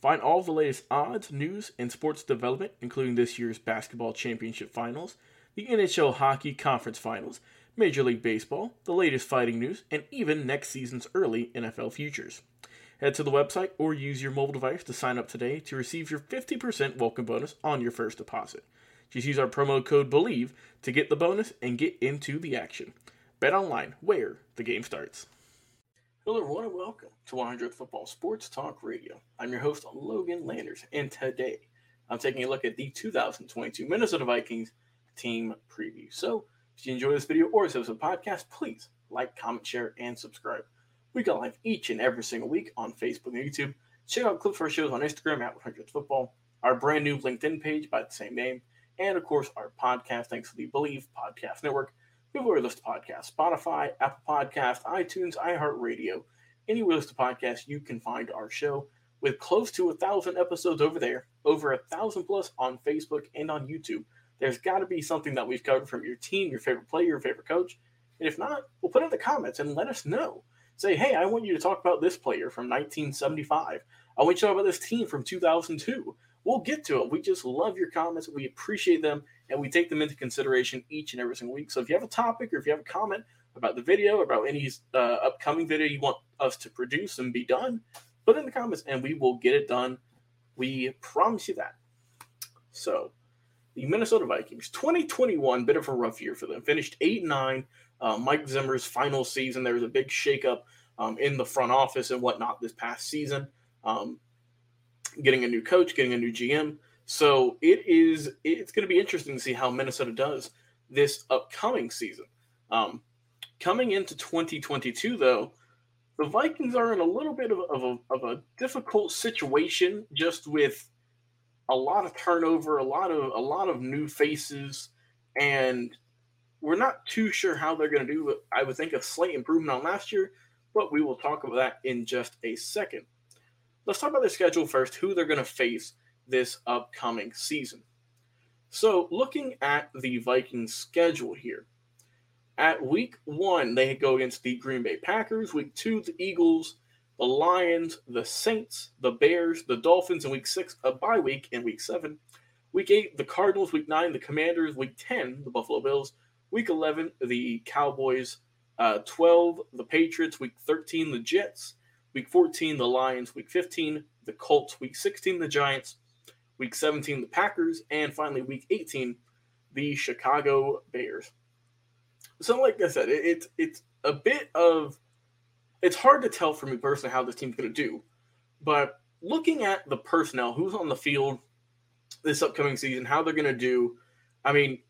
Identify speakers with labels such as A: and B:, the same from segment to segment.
A: Find all of the latest odds, news, and sports development, including this year's basketball championship finals, the NHL hockey conference finals, Major League Baseball, the latest fighting news, and even next season's early NFL futures. Head to the website or use your mobile device to sign up today to receive your 50% welcome bonus on your first deposit. Just use our promo code BELIEVE to get the bonus and get into the action. Bet online, where the game starts. Hello, everyone, and welcome to 100 Football Sports Talk Radio. I'm your host, Logan Landers, and today I'm taking a look at the 2022 Minnesota Vikings team preview. So, if you enjoy this video or this episode podcast, please like, comment, share, and subscribe. We go live each and every single week on Facebook and YouTube. Check out clips for our shows on Instagram at 100 Football, our brand new LinkedIn page by the same name, and of course, our podcast thanks to the Believe Podcast Network People where list podcasts, Spotify, Apple Podcast, iTunes, iHeartRadio, anywhere of podcasts, you can find our show with close to a thousand episodes over there, over a thousand plus on Facebook and on YouTube. There's got to be something that we've covered from your team, your favorite player, your favorite coach. And if not, we'll put it in the comments and let us know. Say, hey, I want you to talk about this player from 1975. I want you to talk about this team from 2002. We'll get to it. We just love your comments. We appreciate them and we take them into consideration each and every single week. So if you have a topic or if you have a comment about the video, about any uh, upcoming video you want us to produce and be done, put in the comments and we will get it done. We promise you that. So the Minnesota Vikings, 2021, bit of a rough year for them. Finished 8 9. Uh, Mike Zimmer's final season. There was a big shakeup um, in the front office and whatnot this past season. Um, getting a new coach, getting a new GM. So it is it's going to be interesting to see how Minnesota does this upcoming season. Um, coming into 2022, though, the Vikings are in a little bit of, of, a, of a difficult situation, just with a lot of turnover, a lot of a lot of new faces, and we're not too sure how they're going to do. I would think a slight improvement on last year, but we will talk about that in just a second. Let's talk about their schedule first. Who they're going to face this upcoming season. So, looking at the Vikings schedule here, at week one, they go against the Green Bay Packers. Week two, the Eagles, the Lions, the Saints, the Bears, the Dolphins in week six, a bye week in week seven. Week eight, the Cardinals. Week nine, the Commanders. Week 10, the Buffalo Bills. Week 11, the Cowboys. Uh, 12, the Patriots. Week 13, the Jets. Week 14, the Lions. Week 15, the Colts. Week 16, the Giants. Week 17, the Packers, and finally week 18, the Chicago Bears. So, like I said, it, it's it's a bit of it's hard to tell for me personally how this team's going to do, but looking at the personnel, who's on the field this upcoming season, how they're going to do. I mean,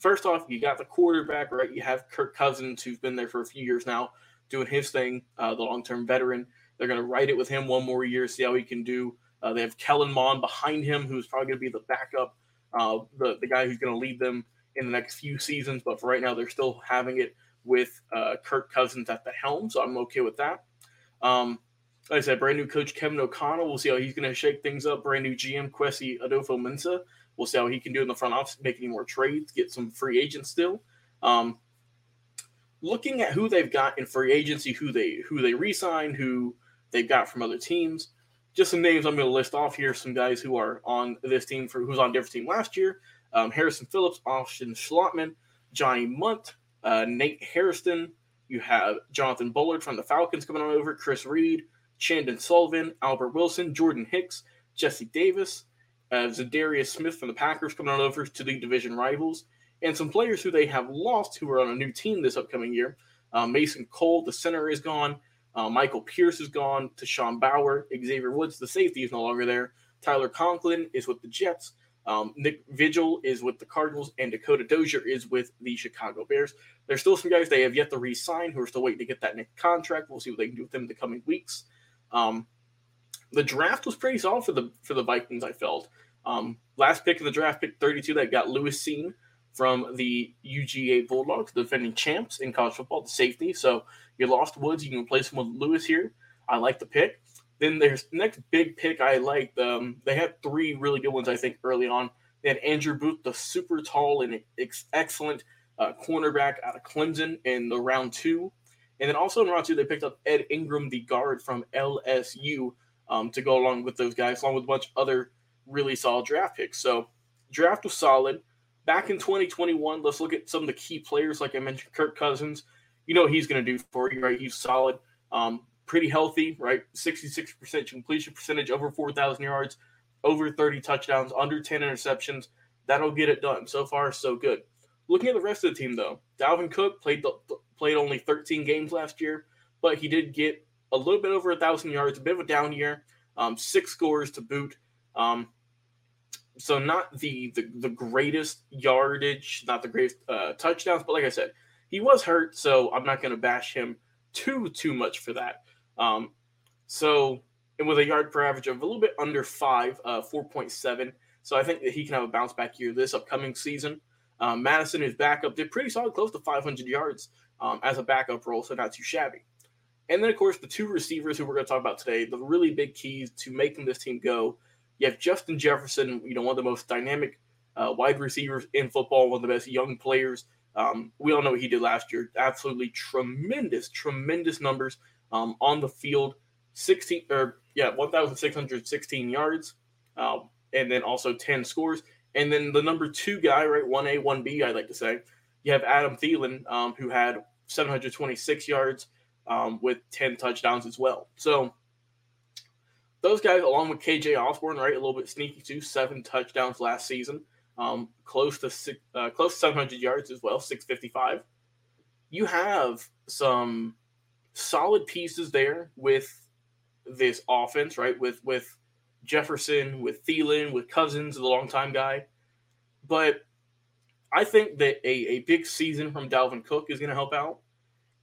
A: first off, you got the quarterback, right? You have Kirk Cousins, who's been there for a few years now, doing his thing, uh, the long term veteran. They're going to ride it with him one more year, see how he can do. Uh, they have Kellen Mond behind him, who's probably going to be the backup, uh, the, the guy who's going to lead them in the next few seasons. But for right now, they're still having it with uh, Kirk Cousins at the helm, so I'm okay with that. Um, like I said, brand new coach Kevin O'Connell. We'll see how he's going to shake things up. Brand new GM Kwesi Adofo-Mensah. We'll see how he can do in the front office, make any more trades, get some free agents still. Um, looking at who they've got in free agency, who they who they re-signed, who they've got from other teams. Just some names I'm going to list off here. Some guys who are on this team for who's on a different team last year: um, Harrison Phillips, Austin Schlottmann, Johnny Mundt, uh, Nate Harrison. You have Jonathan Bullard from the Falcons coming on over, Chris Reed, Chandon Sullivan, Albert Wilson, Jordan Hicks, Jesse Davis, uh, Za'Darius Smith from the Packers coming on over to the division rivals, and some players who they have lost who are on a new team this upcoming year. Uh, Mason Cole, the center, is gone. Uh, Michael Pierce is gone to Sean Bauer. Xavier Woods, the safety, is no longer there. Tyler Conklin is with the Jets. Um, Nick Vigil is with the Cardinals, and Dakota Dozier is with the Chicago Bears. There's still some guys they have yet to re-sign who are still waiting to get that next contract. We'll see what they can do with them in the coming weeks. Um, the draft was pretty solid for the for the Vikings. I felt um, last pick of the draft, pick 32, that got Lewis Cine from the UGA Bulldogs, defending champs in college football, the safety. So you lost Woods, you can replace him with Lewis here. I like the pick. Then there's the next big pick I liked. Um, they had three really good ones, I think, early on. They had Andrew Booth, the super tall and ex- excellent uh, cornerback out of Clemson in the round two. And then also in round two, they picked up Ed Ingram, the guard from LSU, um, to go along with those guys, along with a bunch of other really solid draft picks. So draft was solid. Back in 2021, let's look at some of the key players. Like I mentioned, Kirk Cousins. You know he's going to do for you, right? He's solid. Um, pretty healthy, right? 66% completion percentage, over 4,000 yards, over 30 touchdowns, under 10 interceptions. That'll get it done. So far, so good. Looking at the rest of the team, though, Dalvin Cook played the, played only 13 games last year, but he did get a little bit over a thousand yards, a bit of a down year, um, six scores to boot. Um, so not the, the the greatest yardage, not the greatest uh, touchdowns, but like I said, he was hurt, so I'm not going to bash him too too much for that. Um, so, and with a yard per average of a little bit under five, uh, 4.7. So I think that he can have a bounce back year this upcoming season. Um, Mattison, his backup, did pretty solid, close to 500 yards um, as a backup role, so not too shabby. And then, of course, the two receivers who we're going to talk about today, the really big keys to making this team go. You have Justin Jefferson, you know, one of the most dynamic uh, wide receivers in football, one of the best young players. Um, we all know what he did last year. Absolutely tremendous, tremendous numbers um, on the field, 16 or yeah, 1,616 yards, um, and then also 10 scores. And then the number two guy, right, 1A, 1B, I'd like to say, you have Adam Thielen, um, who had 726 yards um, with 10 touchdowns as well. So those guys, along with KJ Osborn, right, a little bit sneaky too, seven touchdowns last season, um, close to six, uh, close to 700 yards as well, 655. You have some solid pieces there with this offense, right? With with Jefferson, with Thielen, with Cousins, the longtime guy. But I think that a, a big season from Dalvin Cook is going to help out,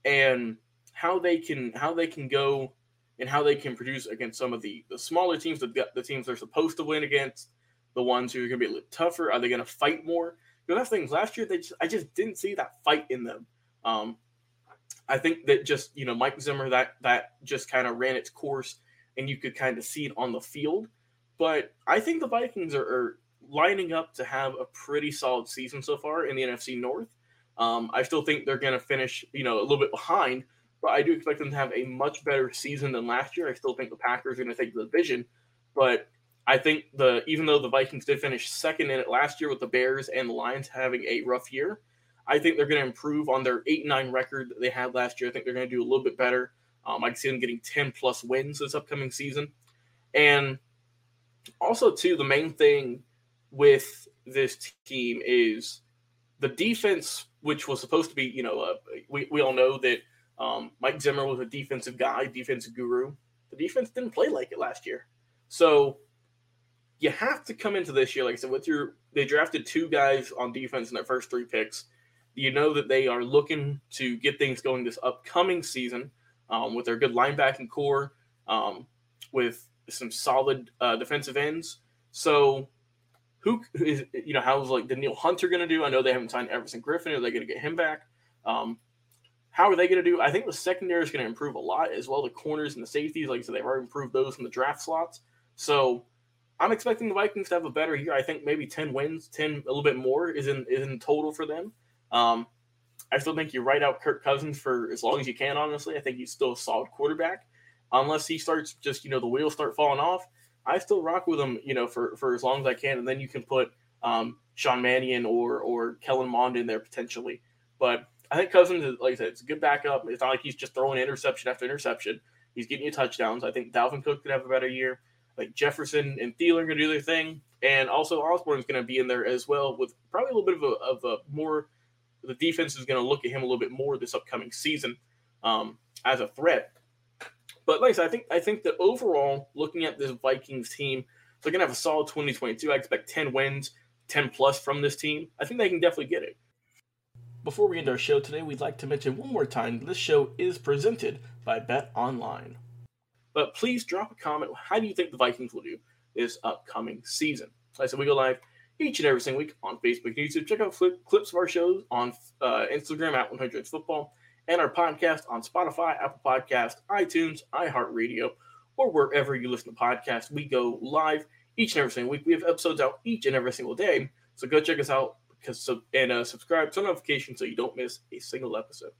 A: and how they can how they can go and how they can produce against some of the the smaller teams, the the teams they're supposed to win against, the ones who are going to be a little tougher. Are they going to fight more? Because that's things. Last year, they just, I just didn't see that fight in them. Um, I think that just you know Mike Zimmer that that just kind of ran its course, and you could kind of see it on the field. But I think the Vikings are, are lining up to have a pretty solid season so far in the NFC North. Um, I still think they're going to finish you know a little bit behind, but I do expect them to have a much better season than last year. I still think the Packers are going to take the division, but I think the even though the Vikings did finish second in it last year with the Bears and the Lions having a rough year, I think they're going to improve on their eight nine record that they had last year. I think they're going to do a little bit better. Um, I can see them getting ten plus wins this upcoming season, and also too the main thing with this team is the defense, which was supposed to be, you know, uh, we we all know that um, Mike Zimmer was a defensive guy, defensive guru. The defense didn't play like it last year, so you have to come into this year, like I said, with your they drafted two guys on defense in their first three picks you know that they are looking to get things going this upcoming season um, with their good linebacking corps, um, with some solid uh, defensive ends. So, who is you know how's like Danielle Hunter going to do? I know they haven't signed Everson Griffen. Are they going to get him back? Um, how are they going to do? I think the secondary is going to improve a lot as well. The corners and the safeties, like I said, they've already improved those in the draft slots. So I'm expecting the Vikings to have a better year. I think maybe 10 wins, 10 a little bit more is in is in total for them. Um, I still think you write out Kirk Cousins for as long as you can. Honestly, I think he's still a solid quarterback, unless he starts just you know the wheels start falling off. I still rock with him, you know, for for as long as I can, and then you can put um, Sean Mannion or or Kellen Mond in there potentially. But I think Cousins is like I said, it's a good backup. It's not like he's just throwing interception after interception. He's getting you touchdowns. I think Dalvin Cook could have a better year. Like Jefferson and Thielen are going to do their thing, and also Osborn's going to be in there as well with probably a little bit of a, of a more. The defense is going to look at him a little bit more this upcoming season um, as a threat. But like I said, I think I think that overall, looking at this Vikings team, they're going to have a solid 2022. I expect 10 wins, 10 plus from this team. I think they can definitely get it. Before we end our show today, we'd like to mention one more time this show is presented by Bet Online. But please drop a comment. How do you think the Vikings will do this upcoming season? Like I said, we go live each and every single week on Facebook and YouTube. Check out flip, clips of our shows on uh, Instagram at 100 Football and our podcast on Spotify, Apple Podcast, iTunes, iHeartRadio, or wherever you listen to podcasts. We go live each and every single week. We have episodes out each and every single day. So go check us out because so, and uh, subscribe to notifications so you don't miss a single episode.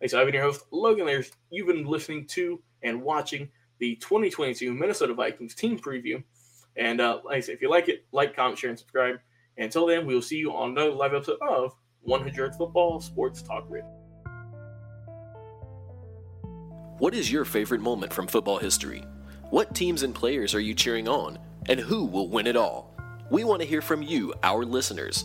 A: Like so I've been your host, Logan Layers. You've been listening to and watching the 2022 Minnesota Vikings team preview. And uh, like I said, if you like it, like, comment, share, and subscribe. And until then, we will see you on another live episode of 100 Football Sports Talk Radio.
B: What is your favorite moment from football history? What teams and players are you cheering on? And who will win it all? We want to hear from you, our listeners.